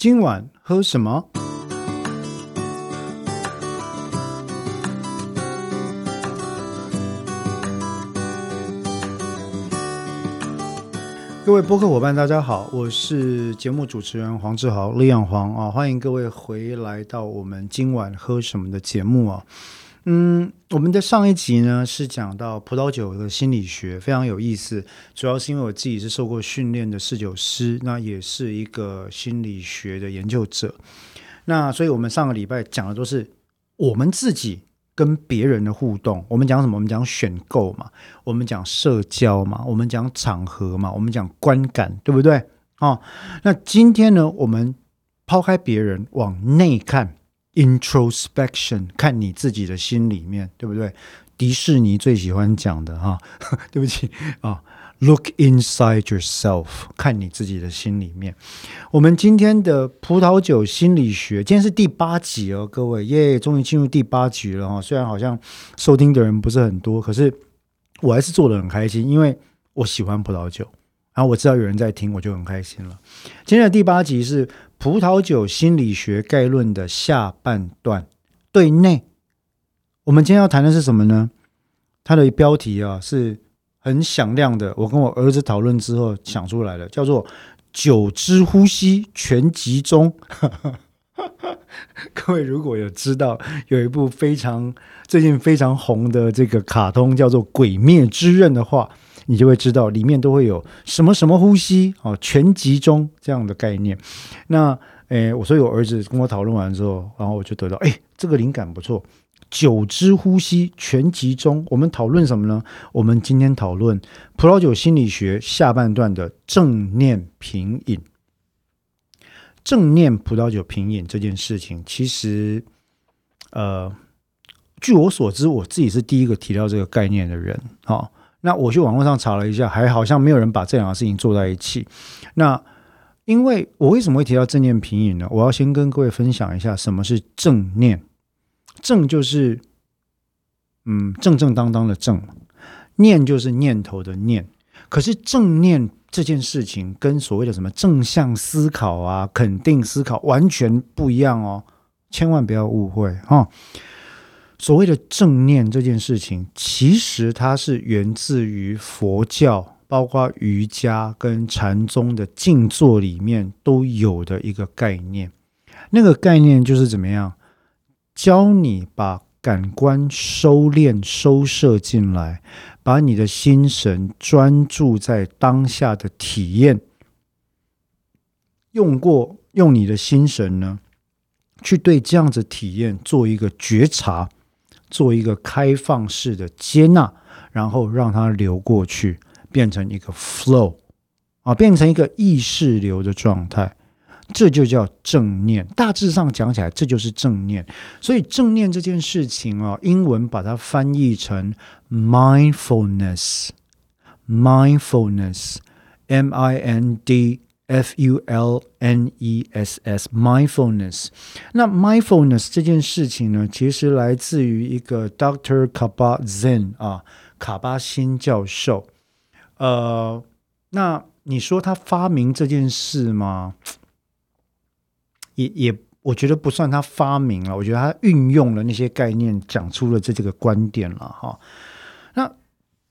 今晚喝什么？各位播客伙伴，大家好，我是节目主持人黄志豪，李阳黄啊，欢迎各位回来到我们今晚喝什么的节目啊。嗯，我们的上一集呢是讲到葡萄酒的心理学，非常有意思。主要是因为我自己是受过训练的侍酒师，那也是一个心理学的研究者。那所以我们上个礼拜讲的都是我们自己跟别人的互动。我们讲什么？我们讲选购嘛，我们讲社交嘛，我们讲场合嘛，我们讲观感，对不对？哦，那今天呢，我们抛开别人，往内看。Introspection，看你自己的心里面，对不对？迪士尼最喜欢讲的哈，对不起啊，Look inside yourself，看你自己的心里面。我们今天的葡萄酒心理学，今天是第八集哦，各位耶，终于进入第八集了哈。虽然好像收听的人不是很多，可是我还是做的很开心，因为我喜欢葡萄酒，然后我知道有人在听，我就很开心了。今天的第八集是。葡萄酒心理学概论的下半段，对内，我们今天要谈的是什么呢？它的标题啊是很响亮的，我跟我儿子讨论之后想出来的，叫做“酒之呼吸全集中”。各位如果有知道有一部非常最近非常红的这个卡通叫做《鬼灭之刃》的话。你就会知道里面都会有什么什么呼吸哦，全集中这样的概念。那诶，我所以我儿子跟我讨论完之后，然后我就得到，哎，这个灵感不错。九支呼吸全集中，我们讨论什么呢？我们今天讨论葡萄酒心理学下半段的正念品饮。正念葡萄酒品饮这件事情，其实，呃，据我所知，我自己是第一个提到这个概念的人，哈。那我去网络上查了一下，还好像没有人把这两个事情做在一起。那因为我为什么会提到正念品饮呢？我要先跟各位分享一下什么是正念。正就是嗯正正当当的正，念就是念头的念。可是正念这件事情跟所谓的什么正向思考啊、肯定思考完全不一样哦，千万不要误会哈。所谓的正念这件事情，其实它是源自于佛教，包括瑜伽跟禅宗的静坐里面都有的一个概念。那个概念就是怎么样，教你把感官收敛、收摄进来，把你的心神专注在当下的体验。用过用你的心神呢，去对这样子体验做一个觉察。做一个开放式的接纳，然后让它流过去，变成一个 flow 啊，变成一个意识流的状态，这就叫正念。大致上讲起来，这就是正念。所以正念这件事情啊，英文把它翻译成 mindfulness，mindfulness，m i n d。F U L N E S S，mindfulness。那 mindfulness 这件事情呢，其实来自于一个 Doctor Kabat-Zinn 啊，卡巴辛教授。呃，那你说他发明这件事吗？也也，我觉得不算他发明了，我觉得他运用了那些概念，讲出了这这个观点了哈。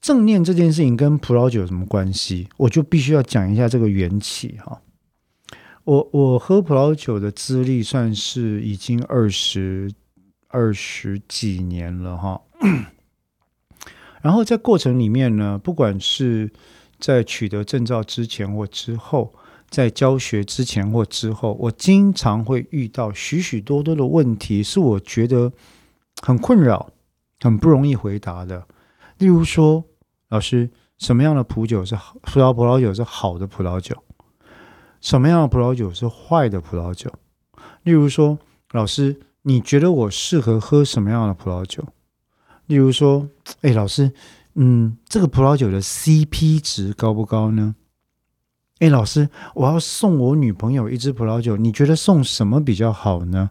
正念这件事情跟葡萄酒有什么关系？我就必须要讲一下这个缘起哈。我我喝葡萄酒的资历算是已经二十二十几年了哈。然后在过程里面呢，不管是在取得证照之前或之后，在教学之前或之后，我经常会遇到许许多多的问题，是我觉得很困扰、很不容易回答的。例如说。老师，什么样的葡酒是好？葡萄葡萄酒是好的葡萄酒？什么样的葡萄酒是坏的葡萄酒？例如说，老师，你觉得我适合喝什么样的葡萄酒？例如说，哎，老师，嗯，这个葡萄酒的 CP 值高不高呢？哎，老师，我要送我女朋友一支葡萄酒，你觉得送什么比较好呢？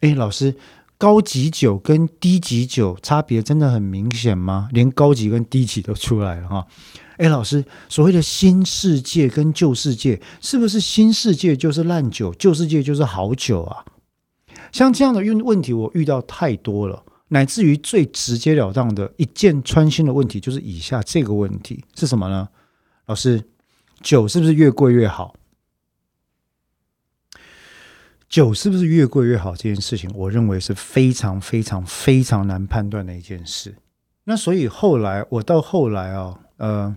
哎，老师。高级酒跟低级酒差别真的很明显吗？连高级跟低级都出来了哈！哎，老师，所谓的新世界跟旧世界，是不是新世界就是烂酒，旧世界就是好酒啊？像这样的问问题，我遇到太多了，乃至于最直截了当的一箭穿心的问题，就是以下这个问题是什么呢？老师，酒是不是越贵越好？酒是不是越贵越好？这件事情，我认为是非常非常非常难判断的一件事。那所以后来，我到后来啊，呃，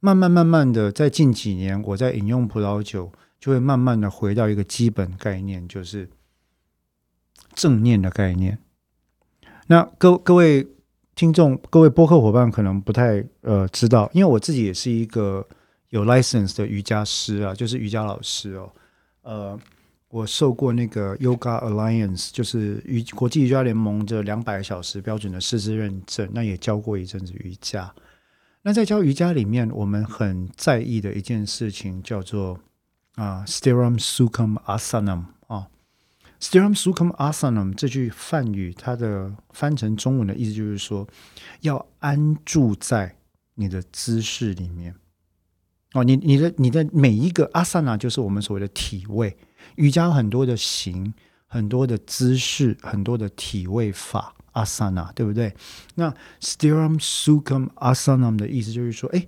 慢慢慢慢的，在近几年，我在饮用葡萄酒，就会慢慢的回到一个基本概念，就是正念的概念。那各各位听众、各位播客伙伴可能不太呃知道，因为我自己也是一个有 license 的瑜伽师啊，就是瑜伽老师哦，呃。我受过那个 Yoga Alliance，就是瑜国际瑜伽联盟的两百小时标准的师资认证。那也教过一阵子瑜伽。那在教瑜伽里面，我们很在意的一件事情叫做啊，Stiram Sukham Asanam 啊，Stiram Sukham Asanam 这句梵语，它的翻成中文的意思就是说，要安住在你的姿势里面。哦，你你的你的每一个阿萨那，就是我们所谓的体位。瑜伽很多的形，很多的姿势，很多的体位法，asana，对不对？那 stiram sukum asana 的意思就是说，哎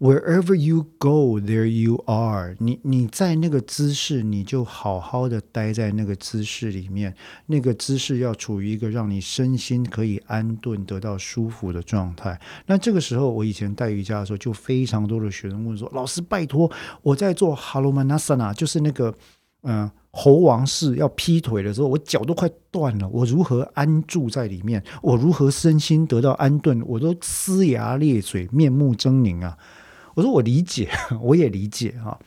，wherever you go, there you are。你你在那个姿势，你就好好的待在那个姿势里面。那个姿势要处于一个让你身心可以安顿、得到舒服的状态。那这个时候，我以前带瑜伽的时候，就非常多的学生问说：“老师，拜托，我在做 halumanasana，就是那个。”嗯，猴王式要劈腿的时候，我脚都快断了。我如何安住在里面？我如何身心得到安顿？我都呲牙咧嘴、面目狰狞啊！我说我理解，我也理解啊。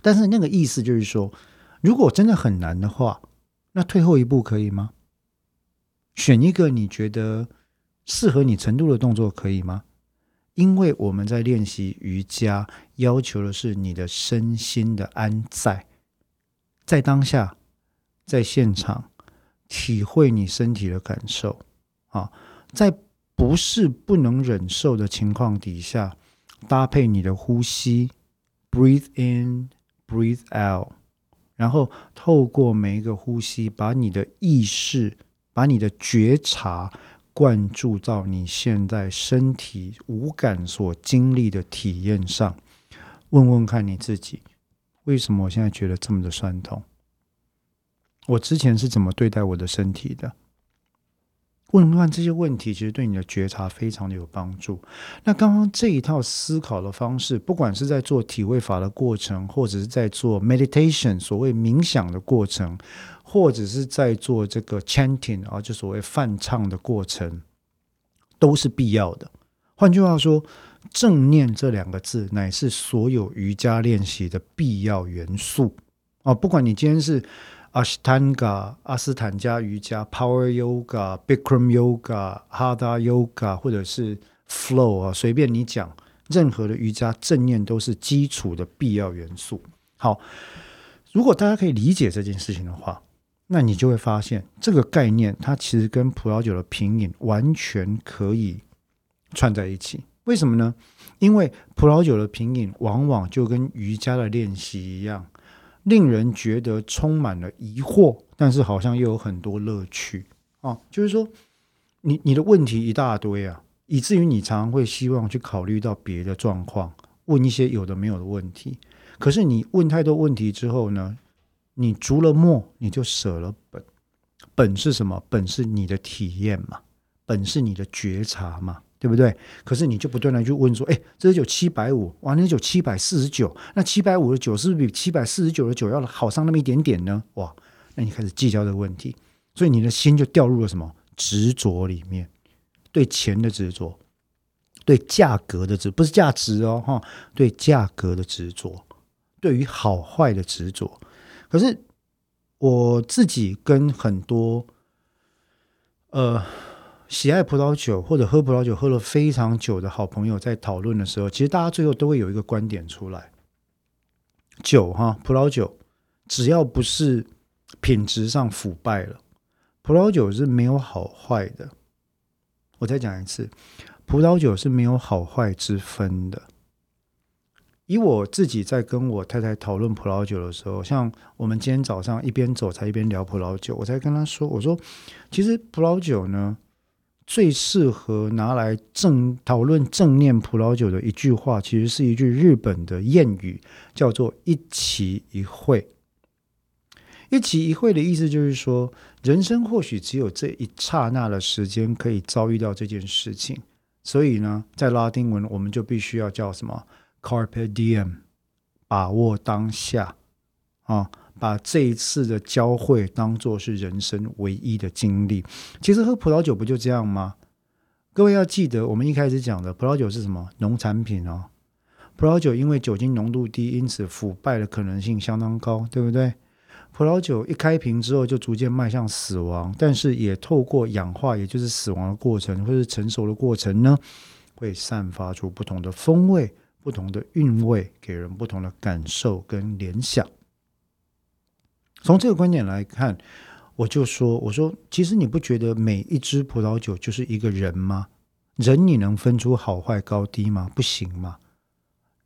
但是那个意思就是说，如果真的很难的话，那退后一步可以吗？选一个你觉得适合你程度的动作可以吗？因为我们在练习瑜伽，要求的是你的身心的安在。在当下，在现场体会你身体的感受啊，在不是不能忍受的情况底下，搭配你的呼吸，breathe in，breathe out，然后透过每一个呼吸，把你的意识，把你的觉察灌注到你现在身体五感所经历的体验上，问问看你自己。为什么我现在觉得这么的酸痛？我之前是怎么对待我的身体的？问问这些问题，其实对你的觉察非常的有帮助。那刚刚这一套思考的方式，不管是在做体位法的过程，或者是在做 meditation 所谓冥想的过程，或者是在做这个 chanting 啊，就所谓泛唱的过程，都是必要的。换句话说。正念这两个字，乃是所有瑜伽练习的必要元素啊！不管你今天是阿斯坦加、阿斯坦加瑜伽、Power Yoga、Bikram Yoga、Hatha Yoga，或者是 Flow 啊，随便你讲，任何的瑜伽正念都是基础的必要元素。好，如果大家可以理解这件事情的话，那你就会发现这个概念，它其实跟葡萄酒的品饮完全可以串在一起。为什么呢？因为葡萄酒的品饮往往就跟瑜伽的练习一样，令人觉得充满了疑惑，但是好像又有很多乐趣啊。就是说，你你的问题一大堆啊，以至于你常常会希望去考虑到别的状况，问一些有的没有的问题。可是你问太多问题之后呢，你逐了末，你就舍了本。本是什么？本是你的体验嘛，本是你的觉察嘛。对不对？可是你就不断的去问说，哎，这支酒七百五，哇，那酒七百四十九，那七百五的酒是不是比七百四十九的酒要好上那么一点点呢？哇，那你开始计较这个问题，所以你的心就掉入了什么执着里面？对钱的执着，对价格的执，不是价值哦，哈，对价格的执着，对于好坏的执着。可是我自己跟很多，呃。喜爱葡萄酒或者喝葡萄酒喝了非常久的好朋友在讨论的时候，其实大家最后都会有一个观点出来：酒哈，葡萄酒只要不是品质上腐败了，葡萄酒是没有好坏的。我再讲一次，葡萄酒是没有好坏之分的。以我自己在跟我太太讨论葡萄酒的时候，像我们今天早上一边走才一边聊葡萄酒，我才跟她说，我说其实葡萄酒呢，最适合拿来正讨论正念葡萄酒的一句话，其实是一句日本的谚语，叫做“一期一会”。一期一会的意思就是说，人生或许只有这一刹那的时间可以遭遇到这件事情，所以呢，在拉丁文我们就必须要叫什么？“carpe diem”，把握当下。啊，把这一次的交汇当做是人生唯一的经历。其实喝葡萄酒不就这样吗？各位要记得，我们一开始讲的葡萄酒是什么农产品哦？葡萄酒因为酒精浓度低，因此腐败的可能性相当高，对不对？葡萄酒一开瓶之后就逐渐迈向死亡，但是也透过氧化，也就是死亡的过程，或是成熟的过程呢，会散发出不同的风味、不同的韵味，给人不同的感受跟联想。从这个观点来看，我就说：“我说，其实你不觉得每一支葡萄酒就是一个人吗？人你能分出好坏高低吗？不行吗？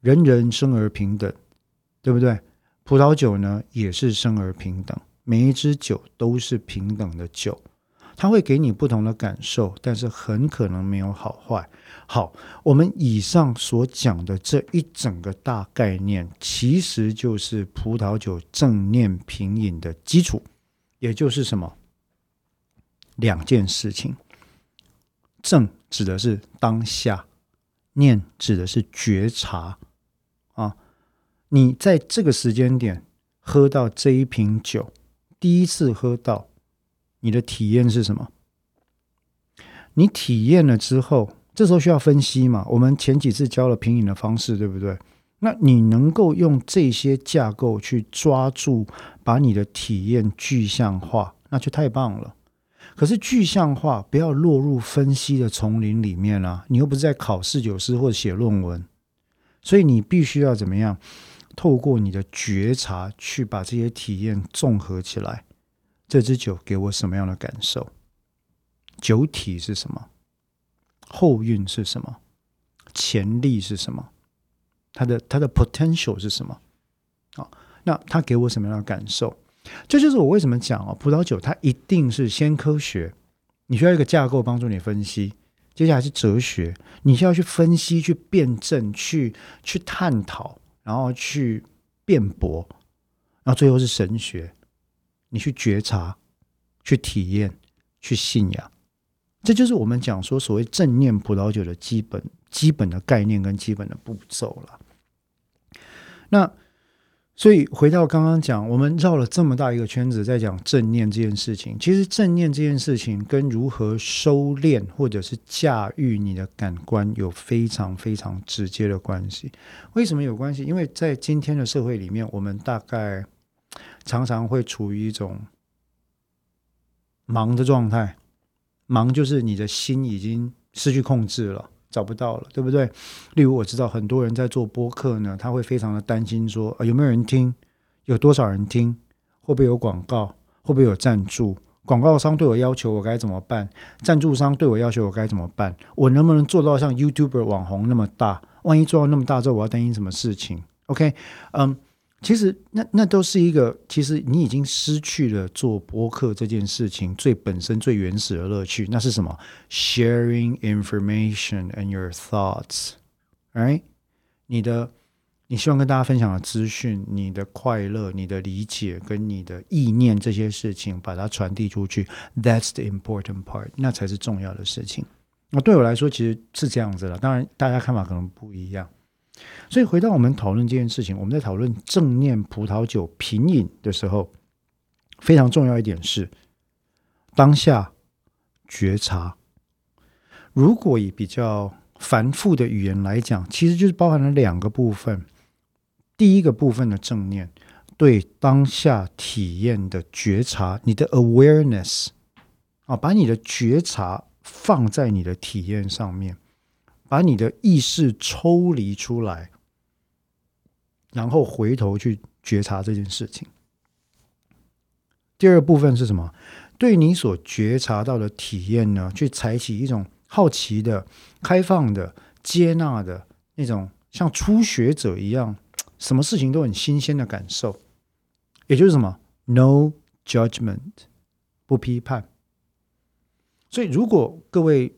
人人生而平等，对不对？”葡萄酒呢，也是生而平等，每一支酒都是平等的酒，它会给你不同的感受，但是很可能没有好坏。好，我们以上所讲的这一整个大概念，其实就是葡萄酒正念品饮的基础，也就是什么？两件事情，正指的是当下，念指的是觉察啊。你在这个时间点喝到这一瓶酒，第一次喝到，你的体验是什么？你体验了之后，这时候需要分析嘛？我们前几次教了品饮的方式，对不对？那你能够用这些架构去抓住，把你的体验具象化，那就太棒了。可是具象化不要落入分析的丛林里面啊！你又不是在考试酒师或者写论文，所以你必须要怎么样？透过你的觉察去把这些体验综合起来，这支酒给我什么样的感受？酒体是什么？后韵是什么？潜力是什么？它的它的 potential 是什么？啊，那它给我什么样的感受？这就是我为什么讲哦，葡萄酒它一定是先科学，你需要一个架构帮助你分析，接下来是哲学，你需要去分析、去辩证、去去探讨。然后去辩驳，然后最后是神学，你去觉察、去体验、去信仰，这就是我们讲说所谓正念葡萄酒的基本、基本的概念跟基本的步骤了。那。所以回到刚刚讲，我们绕了这么大一个圈子，在讲正念这件事情。其实正念这件事情跟如何收敛或者是驾驭你的感官有非常非常直接的关系。为什么有关系？因为在今天的社会里面，我们大概常常会处于一种忙的状态。忙就是你的心已经失去控制了。找不到了，对不对？例如，我知道很多人在做播客呢，他会非常的担心，说有没有人听，有多少人听，会不会有广告，会不会有赞助？广告商对我要求，我该怎么办？赞助商对我要求，我该怎么办？我能不能做到像 YouTube 网红那么大？万一做到那么大之后，我要担心什么事情？OK，嗯。其实，那那都是一个，其实你已经失去了做播客这件事情最本身、最原始的乐趣。那是什么？Sharing information and your thoughts，right？你的，你希望跟大家分享的资讯，你的快乐、你的理解跟你的意念这些事情，把它传递出去，That's the important part，那才是重要的事情。那对我来说，其实是这样子的。当然，大家看法可能不一样。所以回到我们讨论这件事情，我们在讨论正念葡萄酒品饮的时候，非常重要一点是当下觉察。如果以比较繁复的语言来讲，其实就是包含了两个部分。第一个部分的正念，对当下体验的觉察，你的 awareness 啊，把你的觉察放在你的体验上面。把你的意识抽离出来，然后回头去觉察这件事情。第二部分是什么？对你所觉察到的体验呢，去采取一种好奇的、开放的、接纳的那种像初学者一样，什么事情都很新鲜的感受，也就是什么 “no judgment”，不批判。所以，如果各位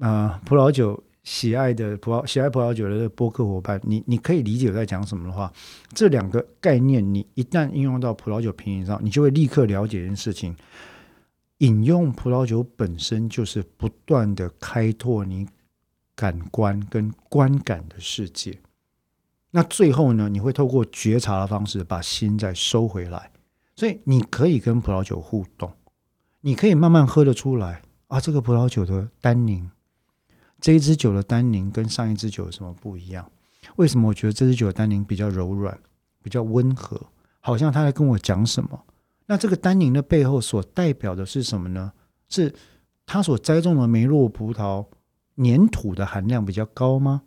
啊葡萄酒喜爱的葡萄喜爱葡萄酒的播客伙伴，你你可以理解我在讲什么的话，这两个概念，你一旦应用到葡萄酒品饮上，你就会立刻了解一件事情：饮用葡萄酒本身就是不断的开拓你感官跟观感的世界。那最后呢，你会透过觉察的方式把心再收回来，所以你可以跟葡萄酒互动，你可以慢慢喝得出来。啊，这个葡萄酒的单宁，这一支酒的单宁跟上一支酒有什么不一样？为什么我觉得这支酒的单宁比较柔软、比较温和？好像他在跟我讲什么？那这个单宁的背后所代表的是什么呢？是它所栽种的梅洛葡萄粘土的含量比较高吗？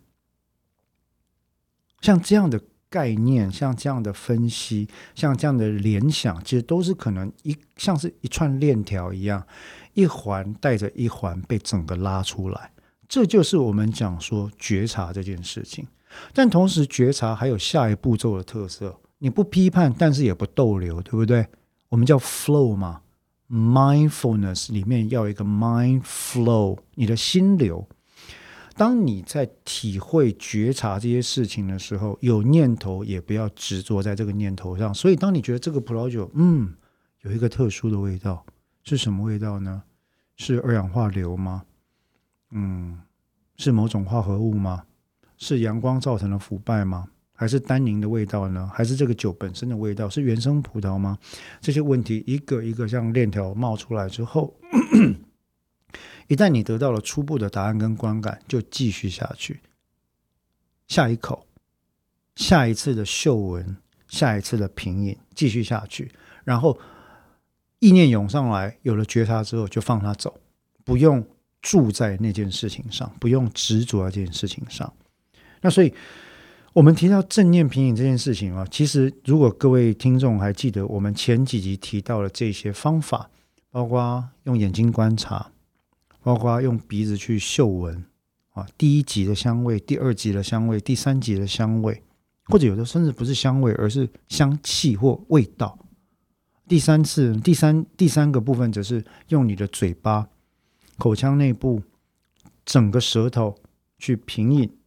像这样的概念，像这样的分析，像这样的联想，其实都是可能一像是一串链条一样。一环带着一环被整个拉出来，这就是我们讲说觉察这件事情。但同时，觉察还有下一步骤的特色，你不批判，但是也不逗留，对不对？我们叫 flow 嘛，mindfulness 里面要一个 mind flow，你的心流。当你在体会觉察这些事情的时候，有念头也不要执着在这个念头上。所以，当你觉得这个葡萄酒，嗯，有一个特殊的味道。是什么味道呢？是二氧化硫吗？嗯，是某种化合物吗？是阳光造成的腐败吗？还是单宁的味道呢？还是这个酒本身的味道？是原生葡萄吗？这些问题一个一个像链条冒出来之后，一旦你得到了初步的答案跟观感，就继续下去。下一口，下一次的嗅闻，下一次的品饮，继续下去，然后。意念涌上来，有了觉察之后，就放他走，不用住在那件事情上，不用执着在这件事情上。那所以，我们提到正念品饮这件事情啊，其实如果各位听众还记得，我们前几集提到了这些方法，包括用眼睛观察，包括用鼻子去嗅闻啊，第一级的香味，第二级的香味，第三级的香味，或者有的甚至不是香味，而是香气或味道。第三次，第三第三个部分则是用你的嘴巴、口腔内部、整个舌头去品饮，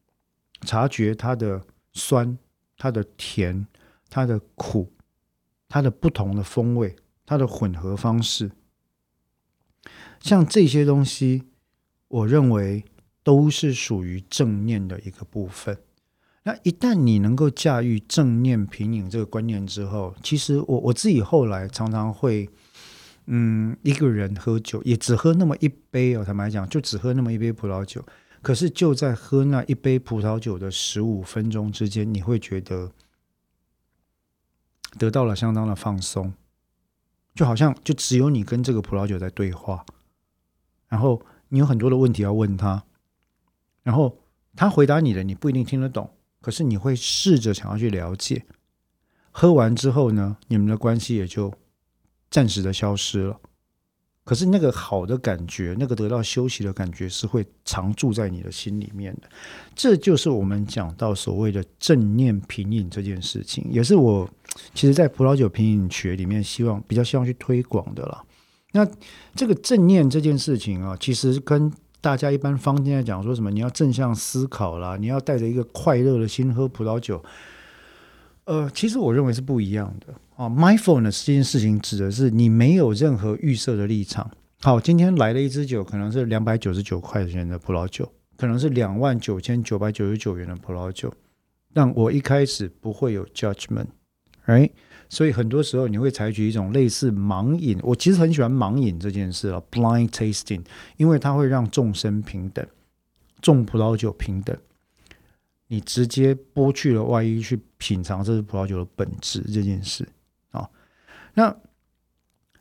察觉它的酸、它的甜、它的苦、它的不同的风味、它的混合方式。像这些东西，我认为都是属于正念的一个部分。那一旦你能够驾驭正念品饮这个观念之后，其实我我自己后来常常会，嗯，一个人喝酒也只喝那么一杯哦，坦白讲，就只喝那么一杯葡萄酒。可是就在喝那一杯葡萄酒的十五分钟之间，你会觉得得到了相当的放松，就好像就只有你跟这个葡萄酒在对话，然后你有很多的问题要问他，然后他回答你的，你不一定听得懂。可是你会试着想要去了解，喝完之后呢，你们的关系也就暂时的消失了。可是那个好的感觉，那个得到休息的感觉，是会常住在你的心里面的。这就是我们讲到所谓的正念品饮这件事情，也是我其实在葡萄酒品饮学里面希望比较希望去推广的啦。那这个正念这件事情啊，其实跟大家一般坊间在讲说什么？你要正向思考啦，你要带着一个快乐的心喝葡萄酒。呃，其实我认为是不一样的啊。Mindfulness 这件事情指的是你没有任何预设的立场。好，今天来了一支酒，可能是两百九十九块钱的葡萄酒，可能是两万九千九百九十九元的葡萄酒。但我一开始不会有 judgment，哎。所以很多时候你会采取一种类似盲饮，我其实很喜欢盲饮这件事啊，blind tasting，因为它会让众生平等，众葡萄酒平等。你直接剥去了外衣去品尝这支葡萄酒的本质这件事啊。那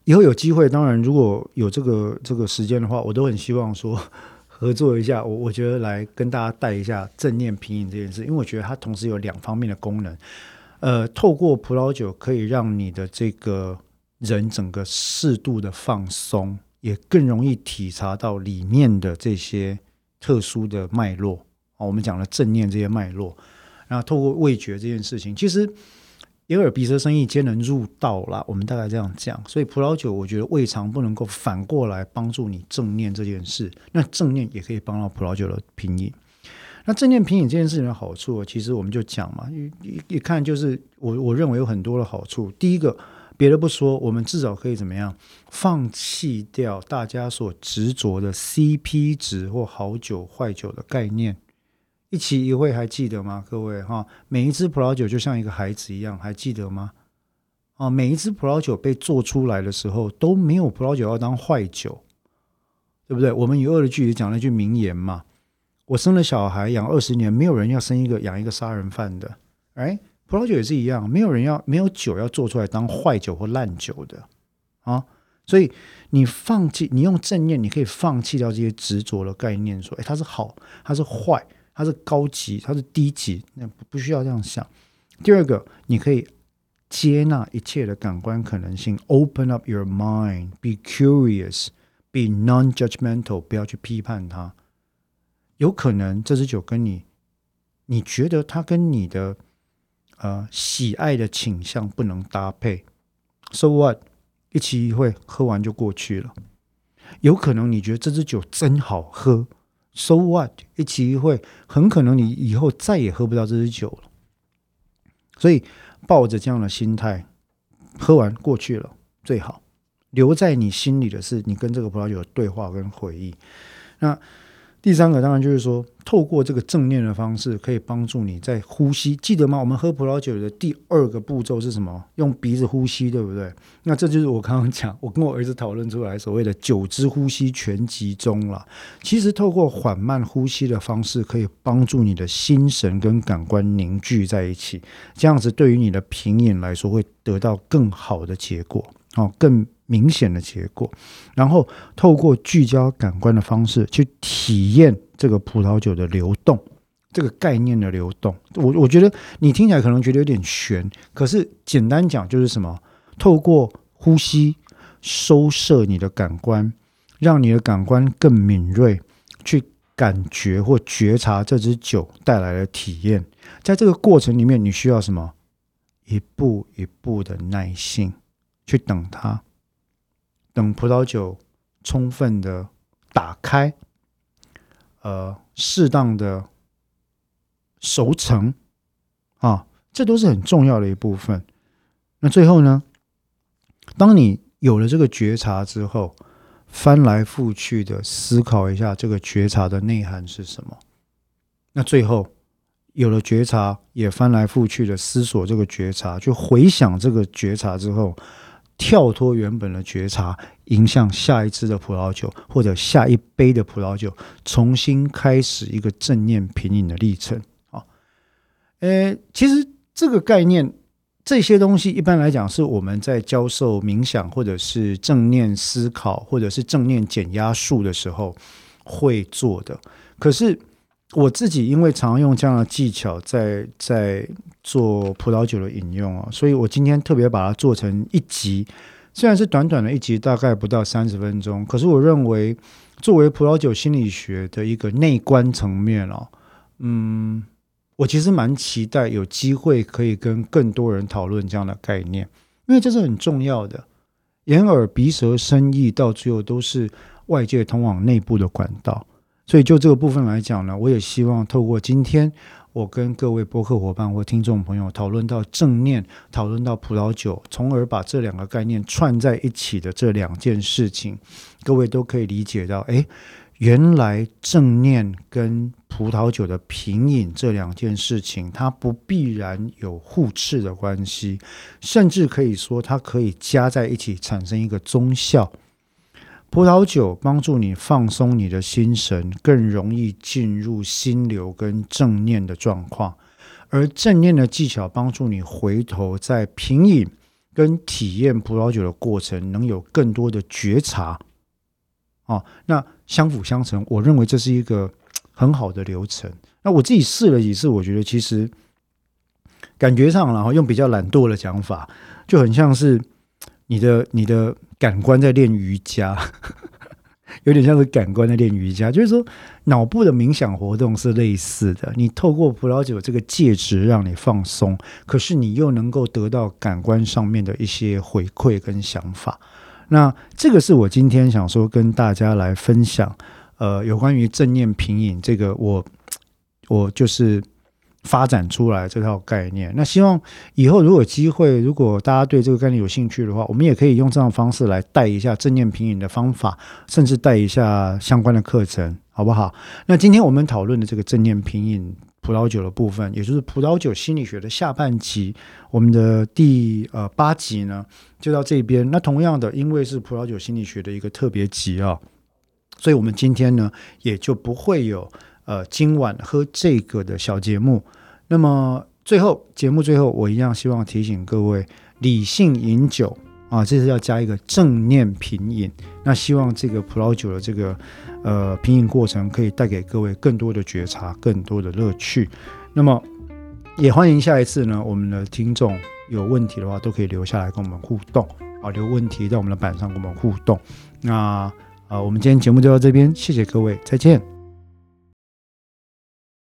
以后有机会，当然如果有这个这个时间的话，我都很希望说合作一下。我我觉得来跟大家带一下正念品饮这件事，因为我觉得它同时有两方面的功能。呃，透过葡萄酒可以让你的这个人整个适度的放松，也更容易体察到里面的这些特殊的脉络我们讲了正念这些脉络，然后透过味觉这件事情，其实眼耳鼻舌身意皆能入道啦。我们大概这样讲，所以葡萄酒，我觉得胃肠不能够反过来帮助你正念这件事，那正念也可以帮到葡萄酒的品饮。那正念品饮这件事情的好处，其实我们就讲嘛，一一看就是我我认为有很多的好处。第一个，别的不说，我们至少可以怎么样，放弃掉大家所执着的 CP 值或好酒坏酒的概念。一期一会还记得吗？各位哈，每一支葡萄酒就像一个孩子一样，还记得吗？啊，每一支葡萄酒被做出来的时候，都没有葡萄酒要当坏酒，对不对？我们与恶的距离讲了一句名言嘛。我生了小孩，养二十年，没有人要生一个养一个杀人犯的。哎，葡萄酒也是一样，没有人要没有酒要做出来当坏酒或烂酒的啊。所以你放弃，你用正念，你可以放弃掉这些执着的概念，说，哎，它是好，它是坏，它是高级，它是低级，那不需要这样想。第二个，你可以接纳一切的感官可能性，open up your mind，be curious，be non-judgmental，不要去批判它。有可能这支酒跟你，你觉得它跟你的呃喜爱的倾向不能搭配，so what？一期一会喝完就过去了。有可能你觉得这支酒真好喝，so what？一起一会很可能你以后再也喝不到这支酒了。所以抱着这样的心态，喝完过去了最好。留在你心里的是你跟这个葡萄酒的对话跟回忆。那。第三个当然就是说，透过这个正念的方式，可以帮助你在呼吸。记得吗？我们喝葡萄酒的第二个步骤是什么？用鼻子呼吸，对不对？那这就是我刚刚讲，我跟我儿子讨论出来所谓的九支呼吸全集中了。其实透过缓慢呼吸的方式，可以帮助你的心神跟感官凝聚在一起，这样子对于你的品饮来说，会得到更好的结果，哦，更。明显的结果，然后透过聚焦感官的方式去体验这个葡萄酒的流动，这个概念的流动。我我觉得你听起来可能觉得有点悬，可是简单讲就是什么？透过呼吸收摄你的感官，让你的感官更敏锐，去感觉或觉察这支酒带来的体验。在这个过程里面，你需要什么？一步一步的耐心去等它。等葡萄酒充分的打开，呃，适当的熟成啊，这都是很重要的一部分。那最后呢，当你有了这个觉察之后，翻来覆去的思考一下这个觉察的内涵是什么。那最后有了觉察，也翻来覆去的思索这个觉察，就回想这个觉察之后。跳脱原本的觉察，迎向下一支的葡萄酒，或者下一杯的葡萄酒，重新开始一个正念品饮的历程。啊，呃，其实这个概念，这些东西一般来讲是我们在教授冥想，或者是正念思考，或者是正念减压术的时候会做的。可是。我自己因为常用这样的技巧在在做葡萄酒的饮用啊，所以我今天特别把它做成一集，虽然是短短的一集，大概不到三十分钟，可是我认为作为葡萄酒心理学的一个内观层面哦，嗯，我其实蛮期待有机会可以跟更多人讨论这样的概念，因为这是很重要的，眼耳鼻舌身意到最后都是外界通往内部的管道。所以就这个部分来讲呢，我也希望透过今天我跟各位播客伙伴或听众朋友讨论到正念，讨论到葡萄酒，从而把这两个概念串在一起的这两件事情，各位都可以理解到，哎，原来正念跟葡萄酒的品饮这两件事情，它不必然有互斥的关系，甚至可以说它可以加在一起产生一个综效。葡萄酒帮助你放松你的心神，更容易进入心流跟正念的状况；而正念的技巧帮助你回头在品饮跟体验葡萄酒的过程，能有更多的觉察。哦，那相辅相成，我认为这是一个很好的流程。那我自己试了几次，我觉得其实感觉上，然后用比较懒惰的讲法，就很像是你的你的。感官在练瑜伽，有点像是感官在练瑜伽，就是说脑部的冥想活动是类似的。你透过葡萄酒这个介质让你放松，可是你又能够得到感官上面的一些回馈跟想法。那这个是我今天想说跟大家来分享，呃，有关于正念品饮这个，我我就是发展出来这套概念。那希望以后如果有机会，如果大家对这个概念有兴趣的话，我们也可以用这样方式来带一下正念品饮的方法，甚至带一下相关的课程，好不好？那今天我们讨论的这个正念品饮。葡萄酒的部分，也就是葡萄酒心理学的下半集，我们的第呃八集呢，就到这边。那同样的，因为是葡萄酒心理学的一个特别集啊，所以我们今天呢也就不会有呃今晚喝这个的小节目。那么最后节目最后，我一样希望提醒各位理性饮酒啊，这是要加一个正念品饮。那希望这个葡萄酒的这个呃品饮过程可以带给各位更多的觉察，更多的乐趣。那么也欢迎下一次呢，我们的听众有问题的话，都可以留下来跟我们互动啊，留问题在我们的板上跟我们互动。那呃，我们今天节目就到这边，谢谢各位，再见。